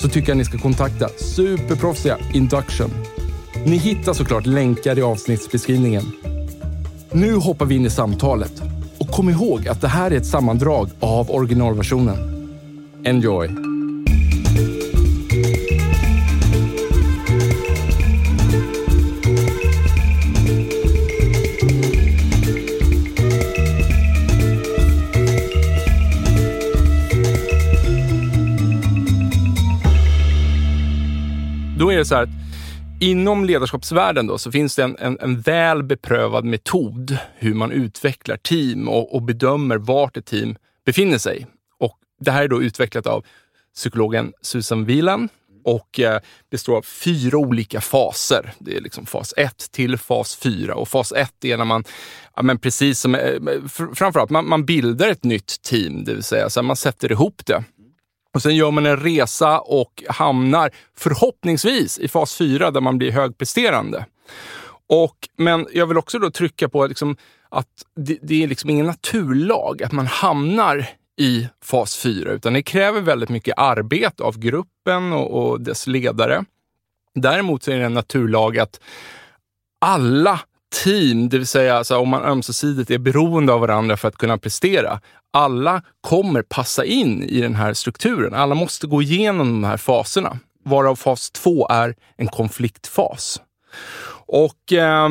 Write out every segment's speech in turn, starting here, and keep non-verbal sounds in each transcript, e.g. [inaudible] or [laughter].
så tycker jag ni ska kontakta superproffsiga Induction. Ni hittar såklart länkar i avsnittsbeskrivningen. Nu hoppar vi in i samtalet och kom ihåg att det här är ett sammandrag av originalversionen. Enjoy! Inom ledarskapsvärlden då, så finns det en, en, en väl beprövad metod hur man utvecklar team och, och, bedömer vart ett team befinner sig. Och det här är då utvecklat av psykologen Susan Wieland och eh, består av fyra olika faser. Det är liksom fas 1 till fas 4 och fas 1 är när man, ja, men precis som, eh, framförallt man, man bildar ett nytt team, det vill säga så man sätter ihop det. Och Sen gör man en resa och hamnar förhoppningsvis i fas 4 där man blir högpresterande. Och, men jag vill också då trycka på liksom att det, det, är liksom ingen naturlag att man hamnar i fas 4, utan det kräver väldigt mycket arbete av gruppen och, och dess ledare. Däremot så är det en naturlag att alla team, det vill säga alltså om man ömsesidigt är beroende av varandra för att kunna prestera. Alla kommer passa in i den här strukturen. Alla måste gå igenom de här faserna, varav fas två är en konfliktfas. Och eh,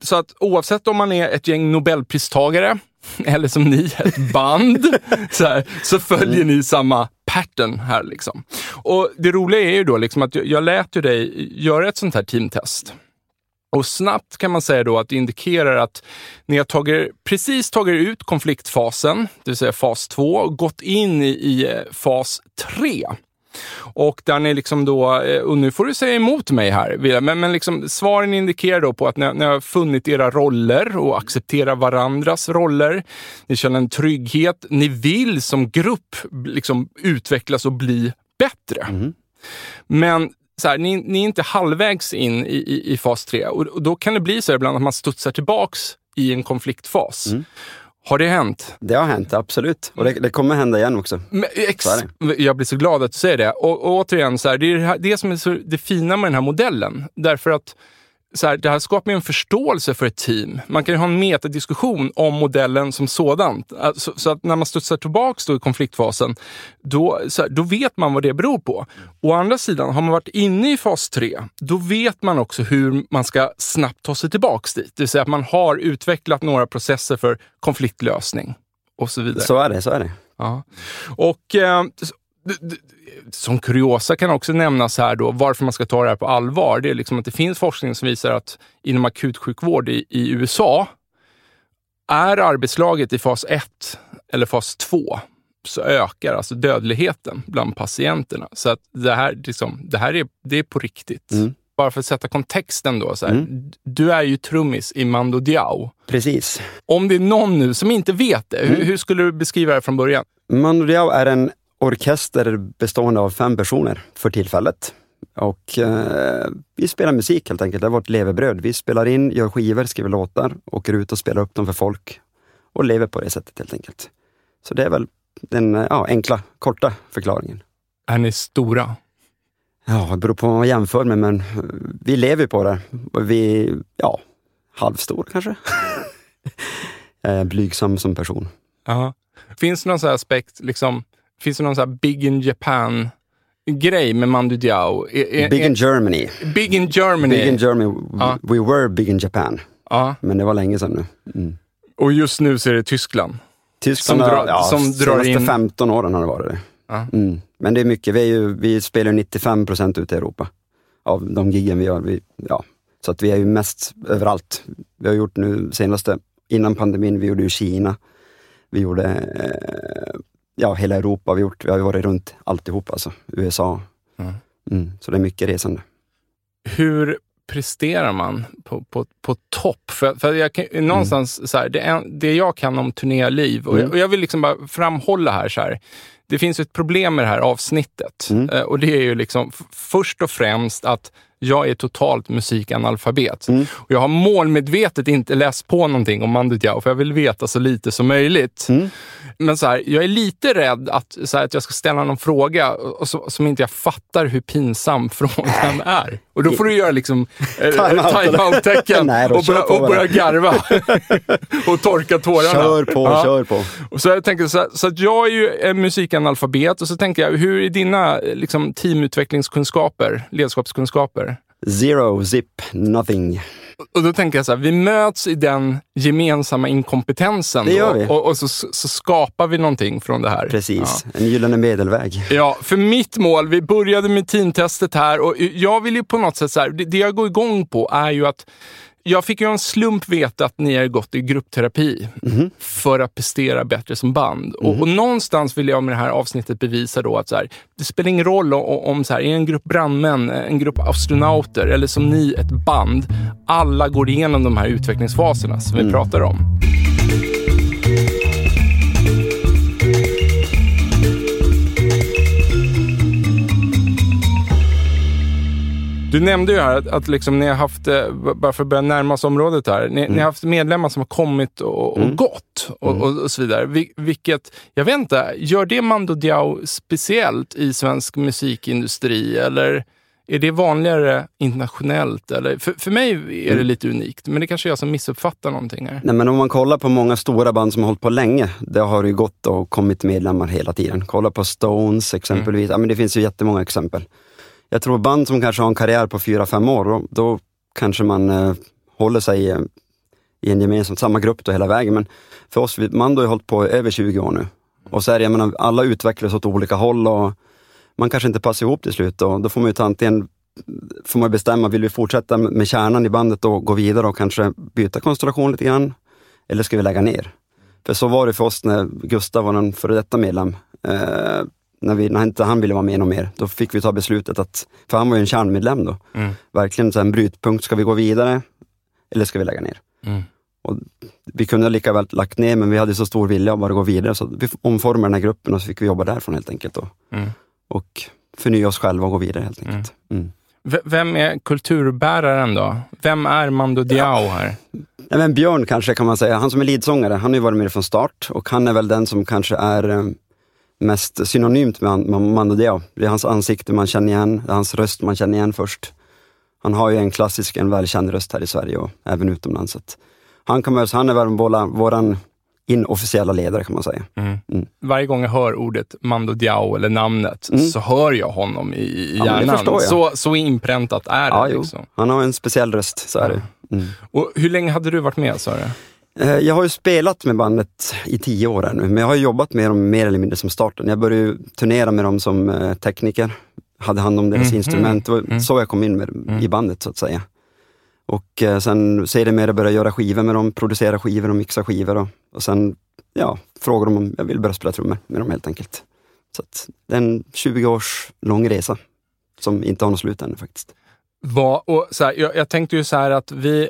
Så att oavsett om man är ett gäng nobelpristagare [laughs] eller som ni, ett band, [laughs] så, här, så följer ni samma pattern här. Liksom. Och Det roliga är ju då liksom att jag lät ju dig göra ett sånt här teamtest. Och snabbt kan man säga då att det indikerar att ni har tagit, precis tagit ut konfliktfasen, det vill säga fas 2, och gått in i, i eh, fas 3. Och där ni liksom då, eh, och nu får du säga emot mig här, men, men liksom, svaren indikerar då på att ni, ni har funnit era roller och accepterar varandras roller. Ni känner en trygghet. Ni vill som grupp liksom utvecklas och bli bättre. Mm. Men så här, ni, ni, är inte halvvägs in i, i, i fas 3 och, och, då kan det bli så ibland att man studsar tillbaks i en konfliktfas. Mm. Har det hänt? Det har hänt, absolut. Och det, det kommer hända igen också. Men, ex, jag blir så glad att du säger det. Och, och återigen, så här, det är det, det som är så, det fina med den här modellen. Därför att så här, det här skapar en förståelse för ett team. Man kan ju ha en metadiskussion om modellen som sådant. Så, så att när man studsar tillbaks i konfliktfasen, då, här, då vet man vad det beror på. Å andra sidan, har man varit inne i fas 3, då vet man också hur man ska snabbt ta sig tillbaks dit. Det vill säga att man har utvecklat några processer för konfliktlösning och så vidare. Så är det, så är det. Ja. Och, eh, som kuriosa kan också nämnas här då, varför man ska ta det här på allvar. Det är liksom att det finns forskning som visar att inom akutsjukvård i, i USA är arbetslaget i fas 1 eller fas 2 så ökar alltså dödligheten bland patienterna. Så att det här, liksom, det här är, det är på riktigt. Mm. Bara för att sätta kontexten då. Så här, mm. Du är ju trummis i Mando Diao. Precis. Om det är någon nu som inte vet det, mm. hur, hur, skulle du beskriva det från början? Mando Diao är en orkester bestående av fem personer för tillfället. Och eh, vi spelar musik helt enkelt, det är vårt levebröd. Vi spelar in, gör skivor, skriver låtar, åker ut och spelar upp dem för folk och lever på det sättet helt enkelt. Så det är väl den ja, enkla, korta förklaringen. Är ni stora? Ja, det beror på vad man jämför med, men vi lever på det. Vi, ja, halvstor kanske. Är [laughs] blygsam som person. Aha. Finns det någon aspekt, liksom, Finns det någon sån Big in Japan grej med Mando Diao? Är, är, Big in Germany. Big in Germany. Big in Germany. Ja. We were big in Japan. ja. Men det var länge sedan nu. Mm. Och just nu så är det Tyskland. Tyskland Som drar- ja, som drar senaste in- 15 åren har det varit det. Ja. Mm. Men det är mycket, vi, är ju, vi spelar 95 procent ute i Europa av de giggen vi gör. Vi, ja. Så att vi är ju mest överallt. Vi har gjort nu senaste, innan pandemin, vi gjorde ju Kina. Vi gjorde eh, ja, hela Europa, vi, har gjort, vi har varit runt alltihop alltså. USA. Mm. Mm. Så det är mycket resande. Hur presterar man på, på, på topp? För, för jag kan, någonstans, så här, det, är, det jag kan om turnéliv, och, Mm. och jag vill liksom bara framhålla här, så här det finns ett problem med det här avsnittet. Mm. Eh, och det är ju liksom först och främst att jag är totalt musikanalfabet. Mm. Och jag har målmedvetet inte läst på någonting om Mando Diao, för jag vill veta så lite som möjligt. Mm. Men så här, jag är lite rädd att, så här, att jag ska ställa någon fråga och, så, som inte jag fattar hur pinsam [laughs] frågan [laughs] är. Och då får du göra liksom eh, eller? time-out-tecken [laughs] och, börja, och börja garva. [laughs] och torka tårarna. Kör på, Ja. kör på. Och så jag tänker så, så att jag är ju en musikanalfabet och så tänker jag, hur är dina eh, liksom, teamutvecklingskunskaper, ledarskapskunskaper? Zero, zip, nothing. Och då tänker jag så här, vi möts i den gemensamma inkompetensen Det gör då, vi. och, och så, så skapar vi någonting från det här. Precis, en gyllene medelväg. Ja, för mitt mål, vi började med teamtestet här och jag vill ju på något sätt, så här, det, det jag går igång på är ju att jag fick ju en slump veta att ni har gått i gruppterapi för att prestera bättre som band. Och, och någonstans vill jag med det här avsnittet bevisa då att så här, det spelar ingen roll om, så här, är en grupp brandmän, en grupp astronauter eller som ni, ett band. Alla går igenom de här utvecklingsfaserna som vi pratar om. Du nämnde ju här att, att liksom ni har haft, eh, bara för att börja närma oss området här, ni, ni har haft medlemmar som har kommit och, och gått och, och, och så vidare. Vil, vilket, jag vet inte, gör det Mando Diao speciellt i svensk musikindustri eller är det vanligare internationellt? Eller? För, för mig är det lite unikt, men det kanske är jag som missuppfattar någonting här. Nej, men om man kollar på många stora band som har hållit på länge, det har ju gått och kommit medlemmar hela tiden. Kolla på Stones exempelvis, ja, men det finns ju jättemånga exempel. Jag tror band som kanske har en karriär på fyra fem år, då, då kanske man eh, håller sig i, i en gemensam, samma grupp då hela vägen. Men för oss, Mando har ju hållit på i över 20 år nu. Och så är det, jag menar, alla utvecklas åt olika håll och man kanske inte passar ihop till slut. Och då får man ju ta antingen får man bestämma, vill vi fortsätta med kärnan i bandet och gå vidare och kanske byta konstellation lite grann? Eller ska vi lägga ner? För så var det för oss när Gustav var en före detta medlem. Eh, när, vi, när inte han ville vara med någon mer, då fick vi ta beslutet att, för han var ju en kärnmedlem då, Mm. verkligen så en brytpunkt, ska vi gå vidare eller ska vi lägga ner? Mm. Och vi kunde lika väl lagt ner, men vi hade så stor vilja att bara gå vidare, så vi omformade den här gruppen och så fick vi jobba därifrån helt enkelt. Då. Mm. Och förnya oss själva och gå vidare helt enkelt. Mm. V- Vem är kulturbäraren då? Vem är Mando Diao här? Nej, men Björn kanske kan man säga, han som är leadsångare, han har ju varit med från start och han är väl den som kanske är eh, mest synonymt med, Mando Diao. Det är hans ansikte man känner igen, det är hans röst man känner igen först. Han har ju en klassisk, en välkänd röst här i Sverige och även utomlands. Han, kommer, så han är väl våran inofficiella ledare kan man säga. Varje gång jag hör ordet Mando Diao eller namnet så hör jag honom i, i Mm. Ja, hjärnan. så, så inpräntat är det. Ja, liksom. Han har en speciell röst, så är det. Mm. Och hur länge hade du varit med, sa du? Eh, Jag har ju spelat med bandet i tio år här nu, men jag har jobbat med dem mer eller mindre som starten. Jag började turnera med dem som eh, tekniker, hade hand om deras Mhm. instrument. Det var så jag kom in med, i bandet så att säga. Och eh, sen sedermera började jag göra skivor med dem, producera skivor och mixa skivor. Och, och sen ja, frågade de om jag ville börja spela trummor med dem helt enkelt. Så att, det är en 20 års lång resa som inte har något slut ännu faktiskt. Vad, och så här, jag, jag tänkte ju så här att vi,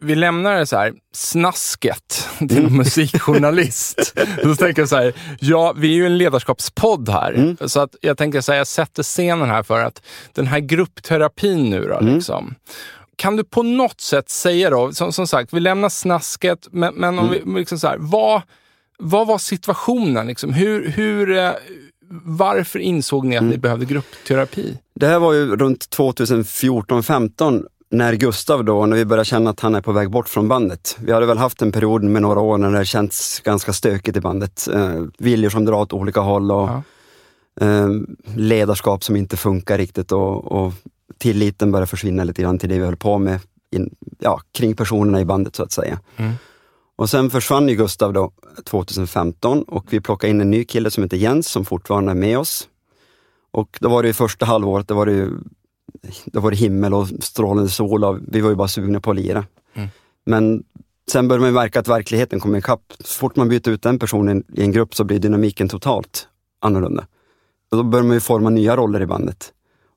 vi, lämnar det så här, snasket till en musikjournalist. [laughs] Då tänker jag så här, ja, vi är ju en ledarskapspodd här. Så att jag tänker så här, jag sätter scenen här för att den här gruppterapin nu då, liksom. Kan du på något sätt säga då, som, som sagt, vi lämnar snasket, men, men om vi liksom så här, vad, vad var situationen? Liksom? Hur, hur, eh, varför insåg ni att ni behövde gruppterapi? Det här var ju runt 2014-15 när Gustav då, när vi började känna att han är på väg bort från bandet. Vi hade väl haft en period med några år när det känts ganska stökigt i bandet. Eh, viljor som drar åt olika håll och Ja. eh, ledarskap som inte funkar riktigt och, och tilliten börjar försvinna lite grann till det vi höll på med in, ja, kring personerna i bandet så att säga. Mm. Och sen försvann ju Gustav då 2015 och vi plockade in en ny kille som heter Jens som fortfarande är med oss. Och då var det ju första halvåret, då var det ju då var det himmel och strålande sol och vi var ju bara sugna på att lira. Mm. Men sen började man märka att verkligheten kommer ikapp. Så fort man byter ut den personen i en grupp så blir dynamiken totalt annorlunda. Och då börjar man ju forma nya roller i bandet.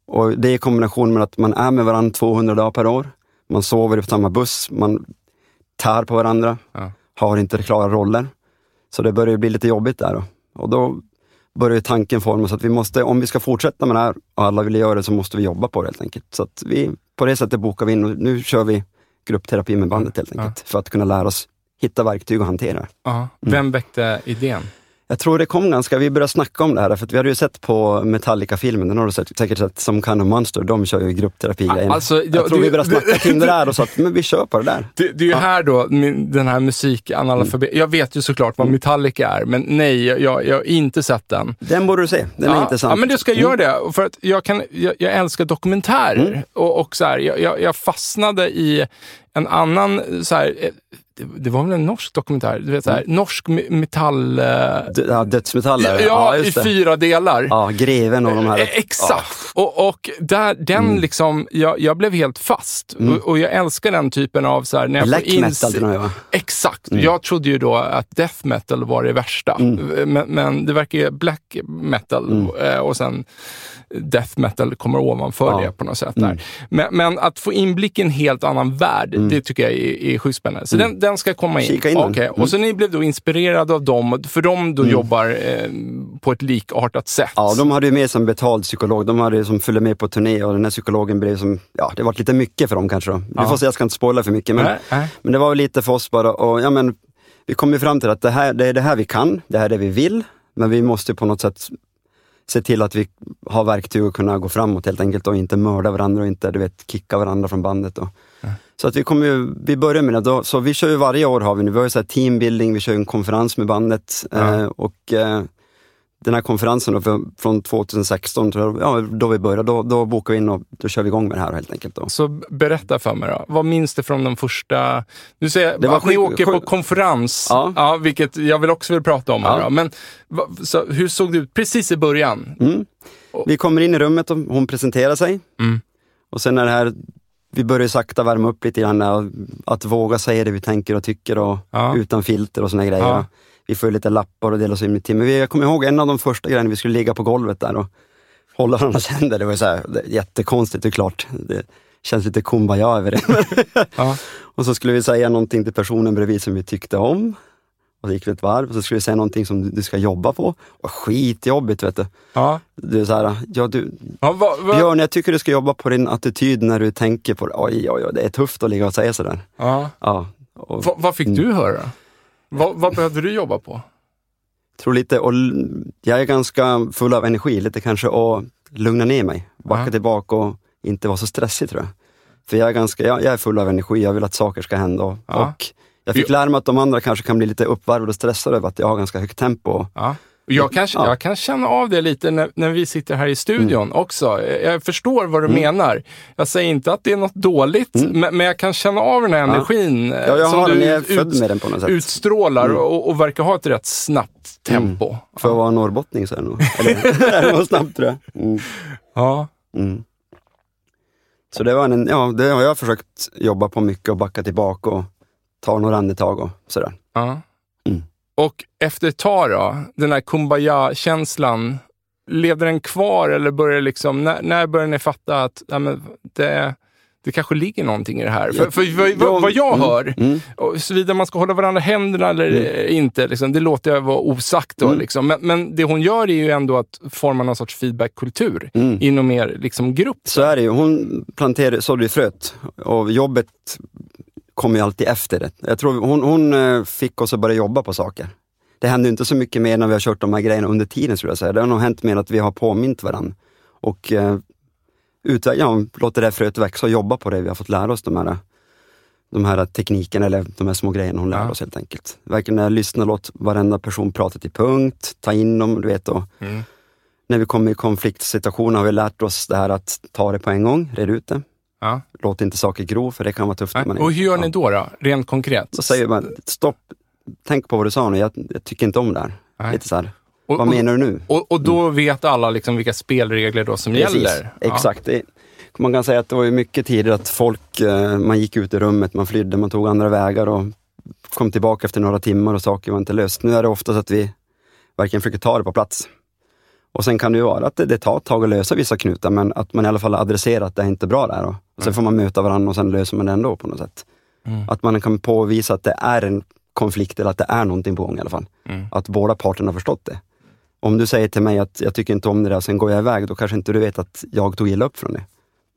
Och det är i kombination med att man är med varandra 200 dagar per år. Man sover i samma buss, man tär på varandra, Ja. har inte klara roller. Så det börjar bli lite jobbigt där. Då. Och då börjar ju tanken formas att vi måste, om vi ska fortsätta med det här och alla vill göra det, så måste vi jobba på det helt enkelt. Så vi, på det sättet bokar vi in och nu kör vi gruppterapi med bandet helt enkelt. För att kunna lära oss hitta verktyg och hantera det. Ja. Vem väckte idén? Jag tror det kom ganska, vi började snacka om det här, för att vi hade ju sett på Metallica-filmen, den har du säkert, säkert sett, som Kind of Monster, de kör ju gruppterapi-grejen. Alltså, jag ja, tror du- vi började snacka kring det där och sa att men vi kör på det där. Det, det är ju här då, min, den här musikanalfabet. Jag vet ju såklart vad Metallica är, men nej, jag, jag har inte sett den. Den borde du se, den är ja, intressant. Ja, men det ska jag göra det. För att jag, kan, jag, jag älskar dokumentärer. Mm. Och, och så här, jag, jag, jag fastnade i en annan, så här, eh, det, var väl en norsk dokumentär? Du vet, så här, Norsk me- metall... eh, D- ja, dödsmetaller, ja, i just det. fyra delar. Ja, greven och de här. Eh, Exakt. Och, och där, den Mm. liksom, jag, jag blev helt fast. Och, och jag älskar den typen av, så här, när jag Black får metal till och med va? Exakt. Mm. Jag trodde ju då att death metal var det värsta. Men, men det verkar ju black metal eh, och sen death metal kommer ovanför Mm. Ja. det på något sätt. Där. Men, men att få inblick i en helt annan värld, det tycker jag är, är sjukt spännande. Så den, den ska komma in. Mm. Kika in den. Okej. Mm. Och så ni blev då inspirerade av dem, för de då jobbar eh, på ett likartat sätt. Ja, de hade ju med som betald psykolog. De hade som följde med på turné och den här psykologen blev som, ja det var lite mycket för dem kanske då. Vi Ja. får se, jag ska inte spoila för mycket. Men, Nej, nej. men det var lite för oss bara och ja men, vi kom ju fram till att det här, det är det här vi kan, det här är det vi vill. Men vi måste på något sätt se till att vi har verktyg att kunna gå framåt helt enkelt och inte mörda varandra och inte du vet, kicka varandra från bandet. Och. Så att vi kommer ju, vi börjar med det. Då, så vi kör ju varje år har vi nu, vi har ju så här teambuilding, vi kör en konferens med bandet Ja. eh, och eh, den här konferensen då, för, från 2016, tror jag, ja, då vi började, då, då bokar vi in och då kör vi igång med det här helt enkelt. Då. Så berätta för mig då. Vad minns du från den första... Du säger Det var att ni sjuk- åker på sjuk- konferens, Ja. vilket jag vill också vill prata om. Här, Ja. då. Men va, så, hur såg det ut precis i början? Mm. Vi kommer in i rummet och hon presenterar sig. Mm. Och sen är det här, vi börjar sakta värma upp lite grann, att våga säga det vi tänker och tycker och Ja. utan filter och såna grejer. Ja. Vi får lite lappar och dela oss in i Men vi- jag kommer ihåg en av de första grejerna, vi skulle ligga på golvet där och hålla varandras [laughs] händer. Det var så här, det jättekonstigt, det är klart. Det känns lite kumbaya över det. Ja. [laughs] och så skulle vi säga någonting till personen bredvid som vi tyckte om. Och så gick vi ett varv och så skulle vi säga någonting som du, ska jobba på. Och skitjobbigt vet du. Ja. Du är så här, ja du, Ja, va, va, Björn, jag tycker du ska jobba på din attityd när du tänker på det. Oj, oj, oj, det är tufft att ligga och säga sådär. ja. Ja, och Va, vad fick du höra? Va, vad behövde du jobba på? tror lite, och jag är ganska full av energi, lite kanske att lugna ner mig, backa Ja. tillbaka och inte vara så stressig tror jag. För jag är ganska, jag, jag är full av energi, jag vill att saker ska hända och, och jag fick lära mig att de andra kanske kan bli lite uppvarvade och stressade över att jag har ganska högt tempo. Ja. Jag kan, Ja. jag kan känna av det lite när, när vi sitter här i studion också. Jag förstår vad du menar. Jag säger inte att det är något dåligt, men, men jag kan känna av den här energin eh, Ja, som du ut- utstrålar och, och verkar ha ett rätt snabbt tempo. För att vara norrbottning så är det nog. Eller, [laughs] det var snabbt tror jag. Mm. Ja. Mm. Så det var en, ja, det har jag försökt jobba på mycket och backa tillbaka och ta några andetag och sådär. ja. Mm. Och efter ett tag då, den här kumbaya-känslan, levde den kvar eller började liksom, när, när började ni fatta att ja, men det, det kanske ligger någonting i det här? För, för vad, vad, vad jag Mm, hör, mm. och såvida man ska hålla varandra händerna eller inte, liksom, det låter jag vara osagt. Då, Mm. liksom. men, men det hon gör är ju ändå att forma någon sorts feedbackkultur Mm. inom er liksom, grupp. Så är det ju. Hon planterade, sådde ju fröet och jobbet kom ju alltid efter det. Jag tror hon, hon eh, fick oss att börja jobba på saker. Det hände inte så mycket mer när vi har kört de här grejerna under tiden skulle jag säga. Det har nog hänt mer att vi har påmint varandra och eh, utveck- ja, låter det här fröet växa och jobba på det. Vi har fått lära oss de här, de här teknikerna eller de här små grejerna hon lär Ja. oss helt enkelt. Verkligen lyssnar, låt varenda person prata till punkt, ta in dem, du vet. Och, Mm. när vi kommer i konfliktsituationer har vi lärt oss det här att ta det på en gång, red ut det. Ja. Låt inte saker gro, för det kan vara tufft. är- Och hur gör ni ja. då, då? Rent konkret? Då säger man, stopp, tänk på vad du sa nu, jag, jag tycker inte om det här. Nej. Lite så här. Och- vad menar du nu? Och, och då vet alla liksom vilka spelregler då som Precis, gäller? Ja. exakt. Det, man kan säga att det var ju mycket tidigare att folk, eh, man gick ut i rummet, man flydde, man tog andra vägar och kom tillbaka efter några timmar och saker var inte löst. Nu är det ofta så att vi verkligen försöker ta det på plats. Och sen kan det ju vara att det, det tar ett tag att lösa vissa knutar, men att man i alla fall adresserar att det är inte bra där. Och, sen får man möta varandra och sen löser man det ändå på något sätt. Mm. Att man kan påvisa att det är en konflikt eller att det är någonting på gång i alla fall. Mm. Att båda parterna har förstått det. Om du säger till mig att jag tycker inte om det där, sen går jag iväg, då kanske inte du vet att jag tog illa upp från det.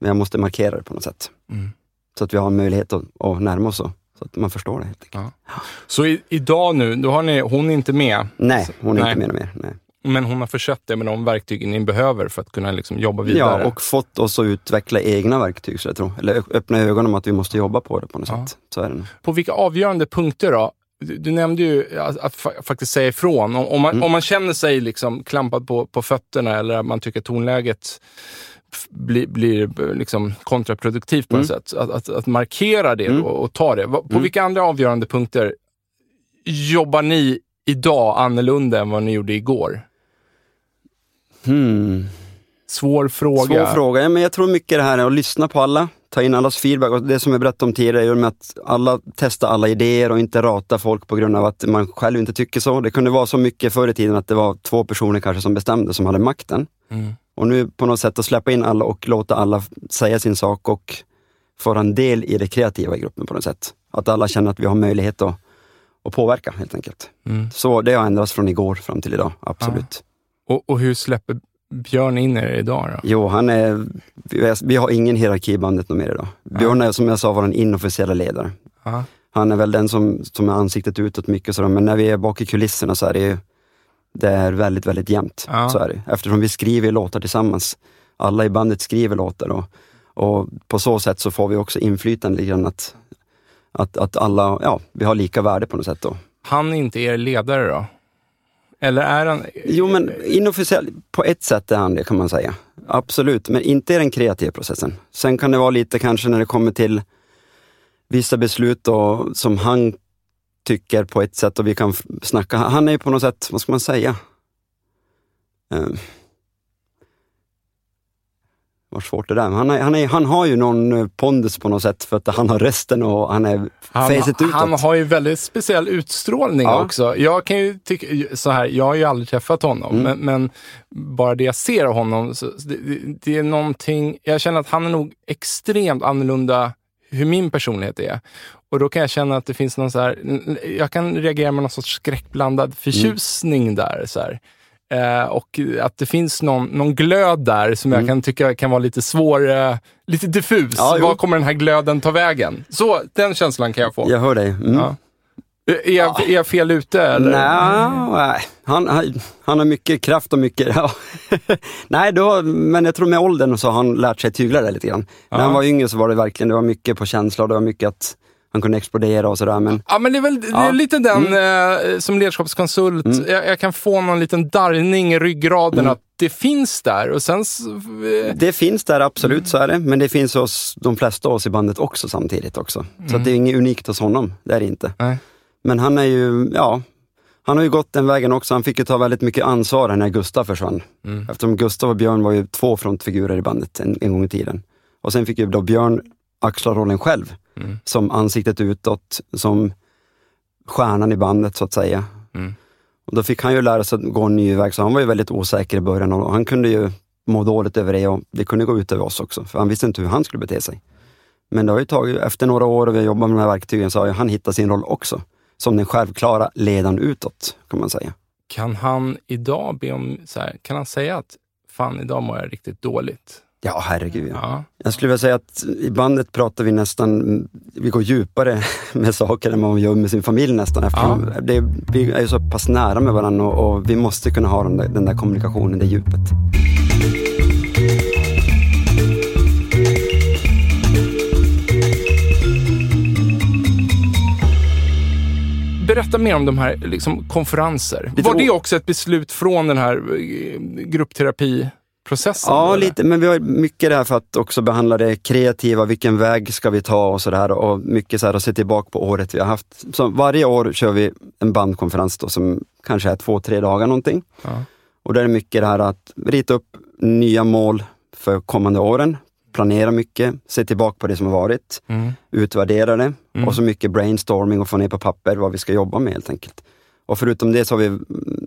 Men jag måste markera det på något sätt. Mm. Så att vi har en möjlighet att, att närma oss, och, så att man förstår det. Helt enkelt. Ja. Så i, idag nu, då har ni, hon är inte med, Nej, hon är Nej. inte med mer. Nej. Men hon har försett det med de verktygen ni behöver för att kunna liksom jobba vidare. Ja, och fått oss att utveckla egna verktyg, så jag tror. Eller öppna ögonen om att vi måste jobba på det på något Ja. sätt. Så är det. På vilka avgörande punkter då? Du, du nämnde ju att, att fa- faktiskt säga ifrån. Om, om, man, Mm. om man känner sig liksom klampad på, på fötterna eller att man tycker tonläget blir, blir liksom kontraproduktivt på något sätt. Att, att, att markera det Mm. då och ta det. På Mm. vilka andra avgörande punkter jobbar ni idag annorlunda än vad ni gjorde igår? Hmm. Svår fråga. Svår fråga. Ja, men jag tror mycket det här är att lyssna på alla, ta in allas feedback. Och det som jag berättade om tidigare, är med att alla testar alla idéer och inte rata folk på grund av att man själv inte tycker så. Det kunde vara så mycket förr i tiden att det var två personer kanske som bestämde, som hade makten. Mm. Och nu på något sätt att släppa in alla och låta alla säga sin sak och få en del i det kreativa i gruppen på något sätt. Att alla känner att vi har möjlighet att, att påverka helt enkelt. Mm. Så det har ändrats från igår fram till idag, absolut. Och, och hur släpper Björn in er idag då? Jo, han är, vi, har ingen hierarki i bandet mer idag. Björn är som jag sa vår inofficiella ledare. Ja. Han är väl den som, som är ansiktet utåt mycket sådär, men när vi är bak i kulisserna så är det ju, det är väldigt, väldigt jämnt. Ja. Så är det. Eftersom vi skriver låtar tillsammans. Alla i bandet skriver låtar och, och på så sätt så får vi också inflytande lite grann att, att, att alla, ja, vi har lika värde på något sätt då. Han är inte er ledare då? Eller är han... Jo men inofficiellt, på ett sätt är han det kan man säga. Absolut, men inte i den kreativa processen. Sen kan det vara lite kanske när det kommer till vissa beslut då, som han tycker på ett sätt och vi kan snacka. Han är ju på något sätt, vad ska man säga? Uh vad svårt det där. Men Han, är, han, är, han har ju någon eh, pondus på något sätt för att han har rösten och han är Han, facet utåt. han har ju väldigt speciell utstrålning Ja. också. Jag kan ju tycka så här, jag har ju aldrig träffat honom, Mm. men, men bara det jag ser av honom, så, det- det är någonting, jag känner att han är nog extremt annorlunda hur min personlighet är. Och då kan jag känna att det finns någon så här, jag kan reagera med någon sorts skräckblandad förtjusning Mm. där. Så här. Eh, och att det finns någon, någon glöd där som jag Mm. kan tycka kan vara lite svår, eh, lite diffus. Ja. Var kommer den här glöden ta vägen? Så, den känslan kan jag få. Jag hör dig. Mm. Ja. Är, jag, är jag fel ute? Eller? Nej, han, han, han har mycket kraft och mycket... [laughs] Ja. Nej, då, men jag tror med åldern så har han lärt sig tygla det lite grann. När han var yngre så var det verkligen det var mycket på känsla och det var mycket att han kunde explodera och sådär. Men Ja, men det är väl det är Ja. Mm. lite den, eh, som ledarskapskonsult, jag, jag kan få någon liten darrning i ryggraden Mm. att det finns där. Och sen, eh, det finns där absolut, så är det. Men det finns hos de flesta av oss i bandet också samtidigt också. Så det är inget unikt hos honom, det är det inte. nej. Men han är ju, ja, han har ju gått den vägen också. Han fick ju ta väldigt mycket ansvar när Gustav försvann. Mm. Eftersom Gustav och Björn var ju två frontfigurer i bandet en, en gång i tiden. Och sen fick ju då Björn axla rollen själv, Mm. som ansiktet utåt, som stjärnan i bandet så att säga. Mm. Och då fick han ju lära sig att gå en ny väg, så han var ju väldigt osäker i början och han kunde ju må dåligt över det och det kunde gå ut över oss också, för han visste inte hur han skulle bete sig. Men det har ju tagit, efter några år och vi har jobbat med de här verktygen så har han hittat sin roll också, som den självklara ledaren utåt, kan man säga. Kan han idag be om, så här, kan han säga att fan idag mår jag riktigt dåligt? Ja, herregud. Ja. Ja. Jag skulle vilja säga att i bandet pratar vi nästan, vi går djupare [laughs] med saker än vad man gör med sin familj nästan. Eftersom det, vi är ju så pass nära med varandra och, och vi måste kunna ha den där, den där kommunikationen, det djupet. berätta mer om de här liksom, konferenser. Lite Var det också ett beslut från den här eh, gruppterapiprocessen? Ja, eller? lite, men vi har mycket det här för att också behandla det kreativa, vilken väg ska vi ta och sådär. Och mycket så här att se tillbaka på året vi har haft. Så varje år kör vi en bandkonferens då, som kanske är två, tre dagar någonting. Ja. Och där är mycket det här att rita upp nya mål för kommande åren, planera mycket, se tillbaka på det som har varit, Mm. utvärdera det Mm. och så mycket brainstorming och få ner på papper vad vi ska jobba med helt enkelt. Och förutom det så har vi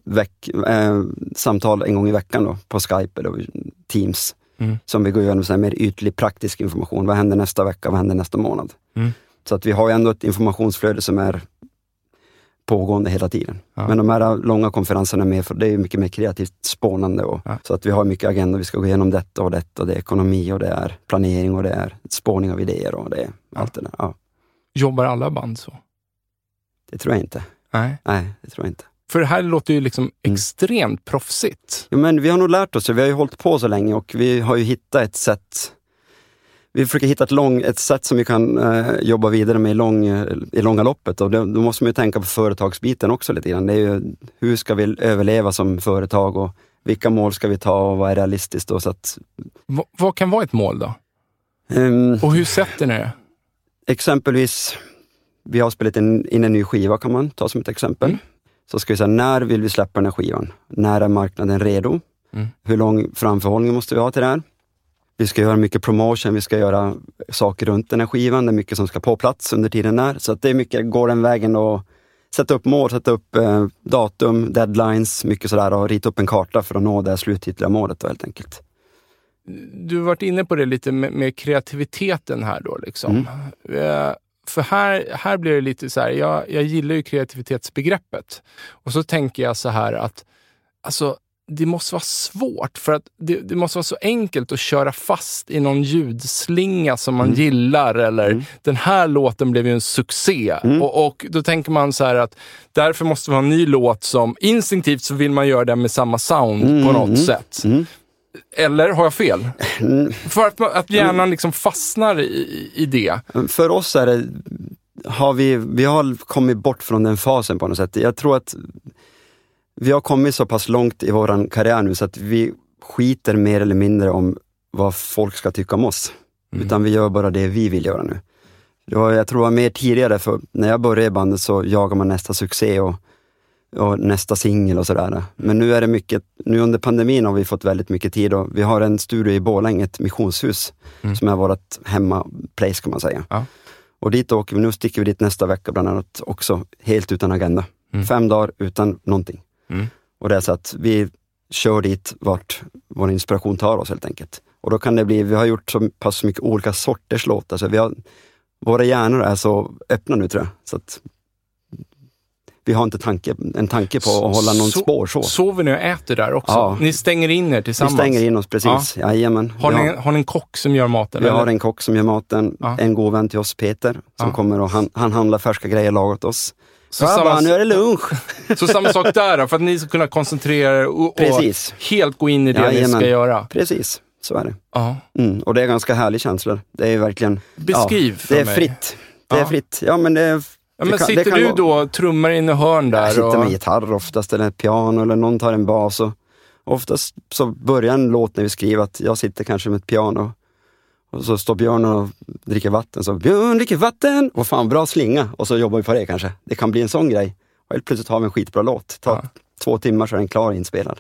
veck, eh, samtal en gång i veckan då, på Skype eller Teams Mm. som vi går igenom så mer ytlig praktisk information. Vad händer nästa vecka? Vad händer nästa månad? Mm. Så att vi har ändå ett informationsflöde som är pågående hela tiden. Ja. Men de här långa konferenserna är mer för, det är mycket mer kreativt spånande. Och, Ja. Så att vi har mycket agenda, vi ska gå igenom detta och detta. Det är ekonomi och det är planering och det är spårning av idéer och det är Ja. allt det där. Jobbar alla band så? det tror jag inte. Nej. Nej, det tror jag inte. För det här låter ju liksom Mm. extremt proffsigt. Jo, men vi har nog lärt oss, vi har ju hållit på så länge och vi har ju hittat ett sätt vi försöker hitta ett, lång, ett sätt som vi kan eh, jobba vidare med i, lång, eh, i långa loppet och det, då måste man ju tänka på företagsbiten också lite grann. Det är ju, hur ska vi överleva som företag och vilka mål ska vi ta och vad är realistiskt? Då, så att, Va- vad kan vara ett mål då? ehm, Och hur sätter ni det? exempelvis, vi har spelat in, in en ny skiva kan man ta som ett exempel. Mm. Så ska vi säga, när vill vi släppa den här skivan? När är marknaden redo? Mm. Hur lång framförhållning måste vi ha till det här? Vi ska göra mycket promotion, vi ska göra saker runt den här skivan. Det är mycket som ska på plats under tiden där. Så det är mycket, går den vägen och sätta upp mål, sätta upp eh, datum, deadlines, mycket sådär och rita upp en karta för att nå det slutgiltiga målet då, helt enkelt. Du har varit inne på det lite med, med kreativiteten här då. Liksom. Mm. Eh, För här, här blir det lite så här, jag, jag gillar ju kreativitetsbegreppet. Och så tänker jag så här att alltså, det måste vara svårt, för att det, det måste vara så enkelt att köra fast i någon ljudslinga som man Mm. gillar, eller Mm. den här låten blev ju en succé. Mm. Och, och då tänker man så här att därför måste vi ha en ny låt som instinktivt så vill man göra den med samma sound Mm, på något mm, sätt. Eller har jag fel? Mm. För att, att hjärnan liksom fastnar i, i det. För oss är det, har vi, vi har kommit bort från den fasen på något sätt. Jag tror att vi har kommit så pass långt i våran karriär nu så att vi skiter mer eller mindre om vad folk ska tycka om oss. Mm. Utan vi gör bara det vi vill göra nu. Det var, jag tror det var mer tidigare, för när jag började i bandet så jagar man nästa succé och, och nästa singel och sådär. Men nu är det mycket, nu under pandemin har vi fått väldigt mycket tid och vi har en studio i Borlänge, ett missionshus, Mm. som är vårt hemmaplace kan man säga. Ja. Och dit åker vi, nu sticker vi dit nästa vecka bland annat också, helt utan agenda. Mm. Fem dagar utan någonting. Mm. Och det är så att vi kör dit vart vår inspiration tar oss helt enkelt. Och då kan det bli, vi har gjort så pass mycket olika sorters låtar, så vi har, våra hjärnor är så öppna nu tror jag. Så att vi har inte tanke, en tanke på att hålla någon Så- spår så. Sover ni och äter där också? Ja. Ni stänger in er Vi tillsammans? stänger in oss precis, jajamän. Har Vi ni, har ni en kock som gör maten? Vi eller? har en kock som gör maten, Ja. en god vän till oss, Peter, som Ja. kommer och han, han handlar färska grejer lagat oss. så, nu samma, är det lunch! [laughs] så samma sak där för att ni ska kunna koncentrera er och, och helt gå in i det ni Jajamän. ska göra. precis. Så är det. Ja. Mm. Och det är ganska härlig känsla. Det är verkligen, Beskriv ja, för det är mig. fritt. Det är Ja. fritt. Ja men det, Ja, men kan- sitter du då och trummar in i hörn där? jag sitter och... med gitarr oftast, eller ett piano, eller någon tar en bas. Och oftast så börjar en låt när vi skriver att jag sitter kanske med ett piano och så står Björn och dricker vatten. Så Björn dricker vatten! Och fan, bra slinga! Och så jobbar vi på det kanske. Det kan bli en sån grej. Och helt plötsligt har vi en skitbra låt. Tar Ja. två timmar så är den klar och inspelad.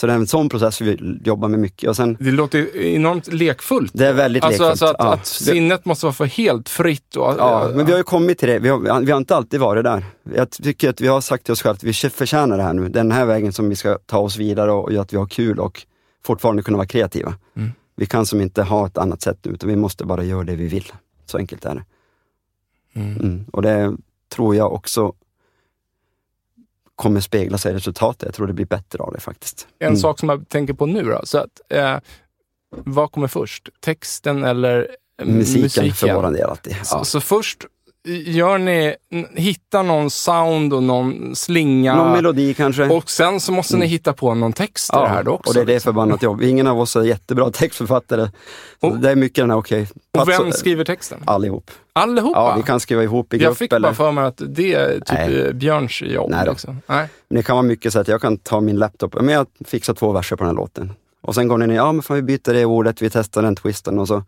Så det är en sån process vi jobbar med mycket. Och sen, Det låter enormt lekfullt. det är väldigt Alltså, lekfullt. alltså att, Ja. att sinnet måste vara för helt fritt. Och, Ja, men vi har ju kommit till det. Vi har, vi har inte alltid varit där. Jag tycker att vi har sagt till oss själva att vi förtjänar det här nu. Den här vägen som vi ska ta oss vidare och göra att vi har kul och fortfarande kunna vara kreativa. Mm. Vi kan som inte ha ett annat sätt nu, utan vi måste bara göra det vi vill. Så enkelt är det. Mm. Mm. Och det tror jag också kommer spegla sig i resultatet. Jag tror det blir bättre av det faktiskt. En Mm. sak som jag tänker på nu då. Så att, eh, vad kommer först? Texten eller Musiken, musiken? för våran del alltid. Så, Ja. så först gör ni, hitta någon sound och någon slinga. Någon melodi kanske. Och sen så måste ni hitta på någon text till det här då också. och det är det liksom. förbannat jobb. Ingen av oss är jättebra [laughs] textförfattare. Och- det är mycket den här, okej. Och vem skriver texten? Allihop. Allihopa? Ja, vi kan skriva ihop i grupp. jag fick eller, bara för mig att det är typ Nej. Björns jobb. Nej då. liksom. Nej. Men det kan vara mycket så att jag kan ta min laptop, men jag fixar två verser på den här låten. Och sen går ni ner, ja men fan vi byter det ordet, vi testar den twisten och så.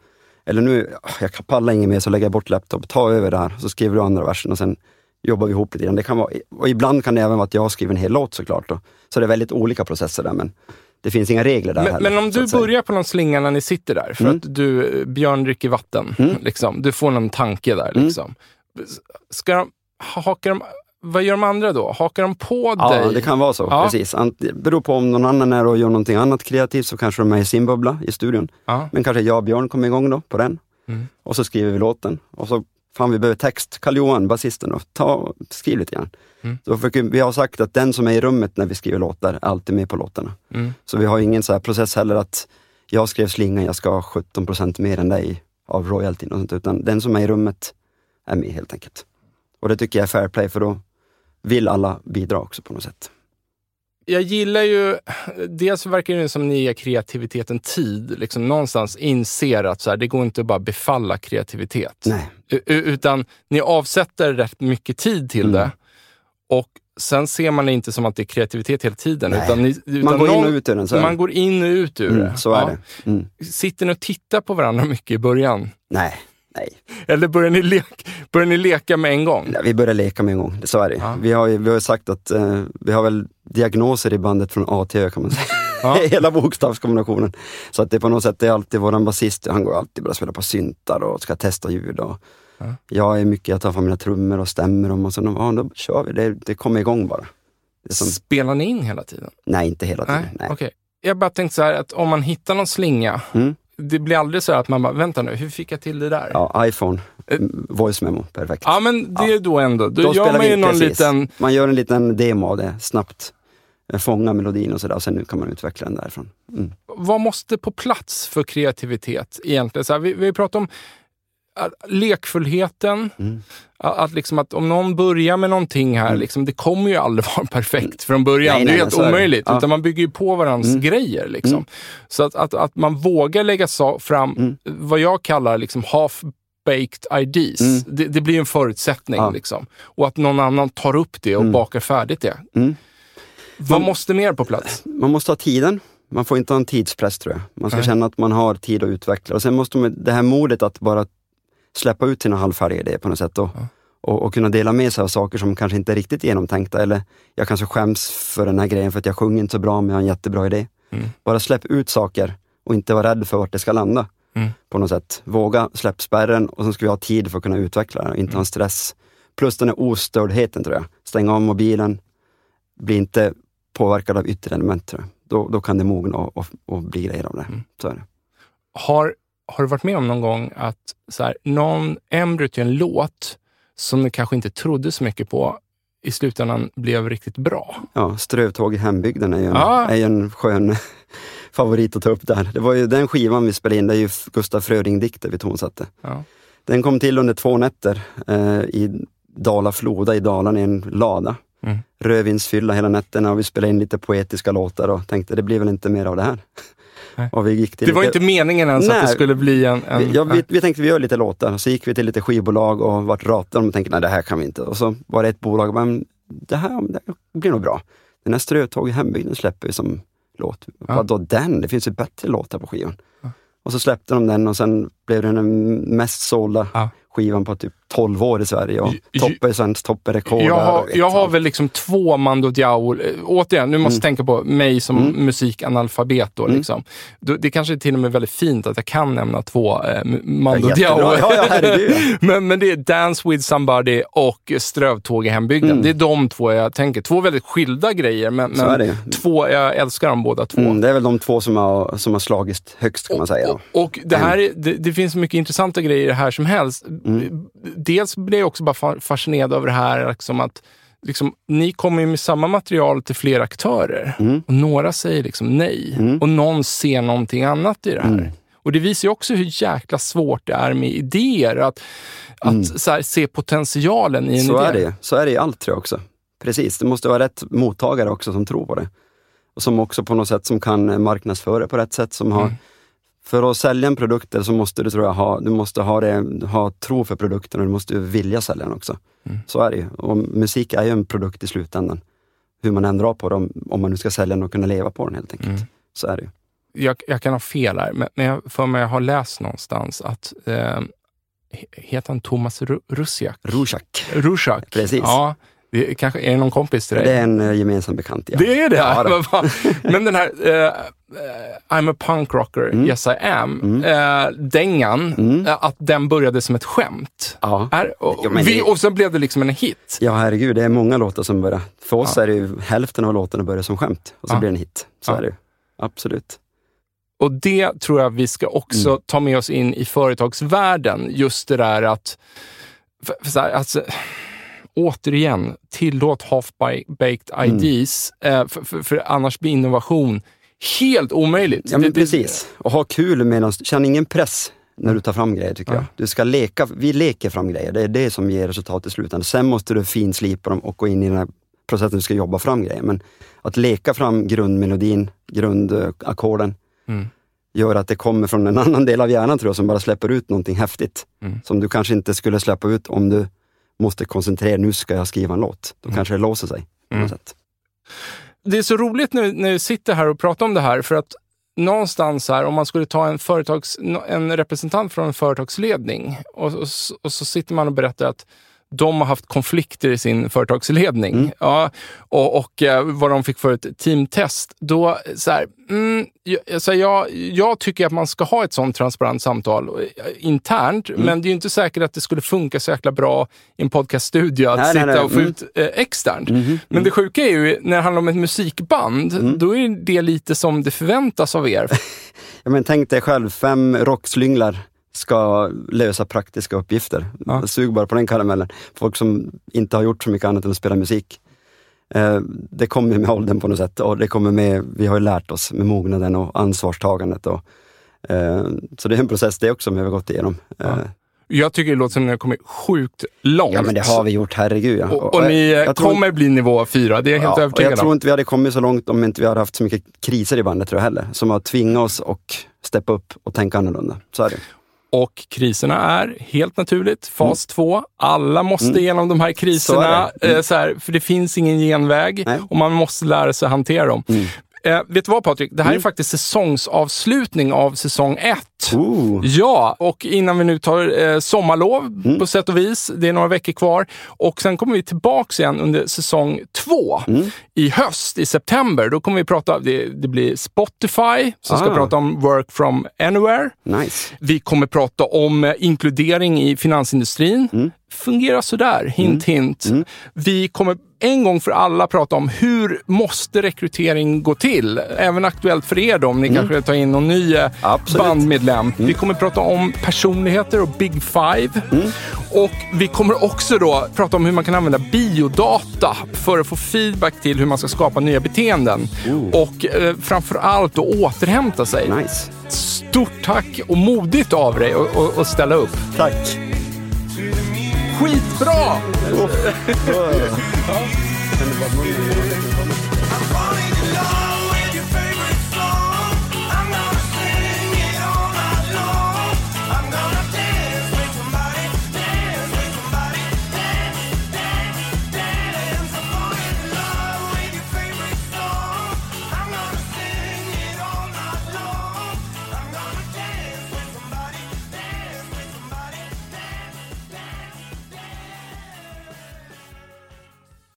Eller nu, jag kan palla inget mer så lägger jag bort laptop, ta över där, så skriver du andra versen och sen jobbar vi ihop lite grann. Det kan vara, och ibland kan det även vara att jag skriver en hel låt såklart. Då. Så det är väldigt olika processer där, men det finns inga regler där Men, heller, men om du börjar på någon slinga när ni sitter där, för Mm. att du, Björn dricker vatten, Mm. liksom. du får någon tanke där. Mm. Liksom. Ska de, hakar de, vad gör de andra då? Hakar de på Ja, dig? det kan vara så. Ja. Precis. Det beror på om någon annan är och gör någonting annat kreativt så kanske de är i sin bubbla i studion. Ja. Men kanske jag och Björn kommer igång då på den. Mm. Och så skriver vi låten. Och så, fan vi behöver text. Karl-Johan, basisten, då, ta, skriv lite grann. Mm. Så vi har sagt att den som är i rummet när vi skriver låtar är alltid med på låtarna. Mm. Så vi har ingen så process heller att jag skrev slingan, jag ska ha 17 procent mer än dig av royaltyn och sånt, utan den som är i rummet är med helt enkelt. Och det tycker jag är fair play för då vill alla bidra också på något sätt. Jag gillar ju, dels verkar det som ni ger kreativiteten tid. Liksom någonstans inser att så här, det går inte att bara befalla kreativitet. Nej. Utan ni avsätter rätt mycket tid till Mm. det. Och sen ser man det inte som att det är kreativitet hela tiden. Nej. Utan utan Man går in någon- och ut ur den. Så man går in och ut ur Mm, det. så är Ja. det. Mm. Sitter ni och tittar på varandra mycket i början? Nej, nej. Eller börjar ni, lek, börjar ni leka med en gång? Nej, Vi börjar leka med en gång, så är det. Ja. Vi har vi har sagt att eh, vi har väl diagnoser i bandet från A till Ö kan man säga. Ja. [laughs] Hela bokstavskombinationen. Så att det på något sätt det är alltid våran basist, han går alltid bara och spelar på syntar och ska testa ljud. Och Ja. Jag är mycket, jag tar fram mina trummor och stämmer dem och så ja, då kör vi. Det, det kommer igång bara. Det är som, Spelar ni in hela tiden? nej, inte hela tiden. Nej, Nej. okej. Jag bara tänkte så här att om man hittar någon slinga, Mm. Det blir aldrig så att man bara, vänta nu, hur fick jag till det där? Ja, Ja, iPhone, Eh. mm, voice memo, perfekt. men det är då ändå, då, Då gör man ju någon precis. liten, Man gör en liten demo av det snabbt. Eh, Fånga melodin och sådär och sen nu kan man utveckla den därifrån. Mm. vad måste på plats för kreativitet egentligen? Så här, vi, vi pratar om lekfullheten, Mm. att, liksom att om någon börjar med någonting här, liksom, det kommer ju aldrig [laughs] vara perfekt från början. Nej, det är nej, helt så är det. omöjligt, Ja. utan man bygger ju på varandras Mm. grejer. Liksom. Mm. Så att, att, att man vågar lägga sa- fram Mm. vad jag kallar liksom half-baked ideas. Mm. Det, det blir en förutsättning. Ja. Liksom. Och att någon annan tar upp det och Mm. bakar färdigt det. Mm. Vad måste mer på plats? Man måste ha tiden. Man får inte ha en tidspress tror jag. Man ska Nej. känna att man har tid att utveckla. Och sen måste man, det här modet att bara släppa ut sina halvfärdiga idéer på något sätt. Och, Ja. och, och kunna dela med sig av saker som kanske inte är riktigt genomtänkta. Eller jag kanske skäms för den här grejen för att jag sjunger inte så bra men jag har en jättebra idé. Mm. Bara släpp ut saker och inte vara rädd för vart det ska landa. Mm. På något sätt. Våga släpp spärren och sen ska vi ha tid för att kunna utveckla det och inte ha en stress. Plus den här ostördheten tror jag. Stänga av mobilen, bli inte påverkad av yttre element. Tror jag. Då, då kan det mogna och, och, och bli grejer av det. Mm. Så är det. Har, har du varit med om någon gång att så här, någon embryo till en låt som du kanske inte trodde så mycket på i slutändan blev riktigt bra? Ja, strövtåg i hembygden är ju en, Ja. är en skön [laughs] favorit att ta upp där. Det var ju den skivan vi spelade in, det är ju Gustaf Fröding-dikter vi tonsatte. Ja. Den kom till under två nätter eh, i Dala-Floda i Dalarna i en lada. Mm. Rödvinsfylla hela nätterna och vi spelade in lite poetiska låtar och tänkte det blir väl inte mer av det här. Nej. Och vi gick till Det var lite, inte meningen ens att det Nej. skulle bli en... en vi, ja, vi, vi tänkte vi gör lite låtar, så gick vi till lite skivbolag och vart ratade och tänkte nej det här kan vi inte. Och så var det ett bolag, men det här det blir nog bra. Den här Strötåg i hembygden släpper vi som låt. Ja. Vadå den? Det finns ju bättre låtar på skivan. Och så släppte de den och sen blev det den mest sålda Ja. skivan på typ 12 år i Sverige och toppar svensk topperekord. jag har, och jag har väl liksom två Mando Diao. eh, Återigen, nu måste jag tänka på mig som Mm. musikanalfabet. Då, Mm. liksom. Det kanske är till och med väldigt fint att jag kan nämna två eh, Mando Ja, Diao. Ja, ja, [laughs] men, men det är Dance with somebody och Strövtåg i hembygden. Mm. Det är de två jag tänker. Två väldigt skilda grejer, men, men två, jag älskar dem båda två. Mm, det är väl de två som har, som har slagit högst kan man säga. Då. Och, och det, här, är- det, det finns mycket intressanta grejer här som helst. Mm. Dels blir jag också bara fa- fascinerad över det här liksom att liksom, ni kommer med samma material till flera aktörer Mm. och några säger liksom nej Mm. och någon ser någonting annat i det här. Mm. Och det visar ju också hur jäkla svårt det är med idéer. Att, att så här, se potentialen i en Så idé. är det Så är det i allt tror jag också. Precis, det måste vara rätt mottagare också som tror på det. Och som också på något sätt som kan marknadsföra på rätt sätt. Som har, För att sälja en produkt så måste du tror jag ha, du måste ha, det, ha tro för produkten och du måste vilja sälja den också. Så är det ju. Och musik är ju en produkt i slutändan. Hur man än drar på den, om man nu ska sälja den och kunna leva på den helt enkelt. Så är det ju. jag, jag kan ha fel här, men, jag för mig jag har läst någonstans att eh, he- Heter han Thomas Ru- Rusiak? Rorschach, Rusiak? Precis. Ja, det, är- kanske, är det någon kompis till dig? det är en eh, gemensam bekant. Ja. Det är det? Ja. [laughs] Men den här eh, I'm a punk rocker, Mm. yes I am, eh, dängan, eh, att den började som ett skämt. Ja. Är, och, Ja, vi, och sen blev det liksom en hit. Ja, herregud, det är många låtar som börjar. För oss är det ju hälften av låtarna börjar som skämt och så Ja. blir det en hit. Så Ja. är det ju. Absolut. Och det tror jag vi ska också Mm. ta med oss in i företagsvärlden. Just det där att, för, för så här, alltså, återigen, tillåt half-baked Mm. ideas, eh, för, för, för annars blir innovation helt omöjligt. Ja, men det- precis. Och ha kul medan, känn ingen press när du tar fram grejer tycker Ja. jag. Du ska leka, vi leker fram grejer, det är det som ger resultat i slutändan. Sen måste du finslipa dem och gå in i den här processen du ska jobba fram grejer. Men att leka fram grundmelodin, grundackorden, Mm. gör att det kommer från en annan del av hjärnan tror jag, som bara släpper ut någonting häftigt. Mm. Som du kanske inte skulle släppa ut om du måste koncentrera nu ska jag skriva en låt. Då Mm. kanske det låser sig. Mm. det är så roligt nu när vi sitter här och pratar om det här, för att någonstans här, om man skulle ta en, företags, en representant från en företagsledning och, och, och så sitter man och berättar att de har haft konflikter i sin företagsledning Mm. ja, och, och eh, vad de fick för ett teamtest. Då, så här, mm, jag, så här, jag, jag tycker att man ska ha ett sånt transparent samtal eh, internt, Mm. men det är ju inte säkert att det skulle funka så jäkla bra i en podcaststudio att Nej, nej, sitta nej. och få Mm. ut eh, externt. Mhm. Men det sjuka är ju, när det handlar om ett musikband, Mm. då är det lite som det förväntas av er. [laughs] Ja, men tänk dig själv, fem rockslynglar ska lösa praktiska uppgifter. Ja. Sug bara på den karamellen. Folk som inte har gjort så mycket annat än att spela musik. Eh, det kommer med åldern på något sätt och det kommer med, vi har ju lärt oss med mognaden och ansvarstagandet. Och, eh, så det är en process det också som vi har gått igenom. Eh, Jag tycker det låter som att ni har kommit sjukt långt. ja men det har vi gjort, herregud. Ja. Och, och ni jag tror- kommer bli nivå fyra, det är jag helt Ja, övertygad jag tror om. inte vi hade kommit så långt om inte vi hade haft så mycket kriser i bandet tror jag heller. Som har tvingat oss och steppa upp och tänka annorlunda. Så är det. Och kriserna är helt naturligt fas två. Alla måste igenom de här kriserna, Mm. Så det. Mm. eh, så här, för det finns ingen genväg Nej. och man måste lära sig hantera dem. Mm. Eh, vet du vad Patrik? Det här är faktiskt säsongsavslutning av säsong ett. Ooh. Ja, och innan vi nu tar eh, sommarlov Mm. på sätt och vis. Det är några veckor kvar. Och sen kommer vi tillbaks igen under säsong två Mm. i höst, i september. Då kommer vi prata, det, det blir Spotify som ska Ah. prata om work from anywhere. Nice. Vi kommer prata om eh, inkludering i finansindustrin. Mm. Fungerar sådär, hint hint. Vi kommer en gång för alla prata om hur måste rekrytering gå till? Även aktuellt för er då, om ni kanske vill ta in någon ny eh, Mm. Absolut. bandmedlem. Vi kommer prata om personligheter och Big Five. Mm. Och vi kommer också då prata om hur man kan använda biodata för att få feedback till hur man ska skapa nya beteenden. Och eh, framför allt då återhämta sig. Nice. Stort tack och modigt av dig att ställa upp. Tack. Skitbra! Love.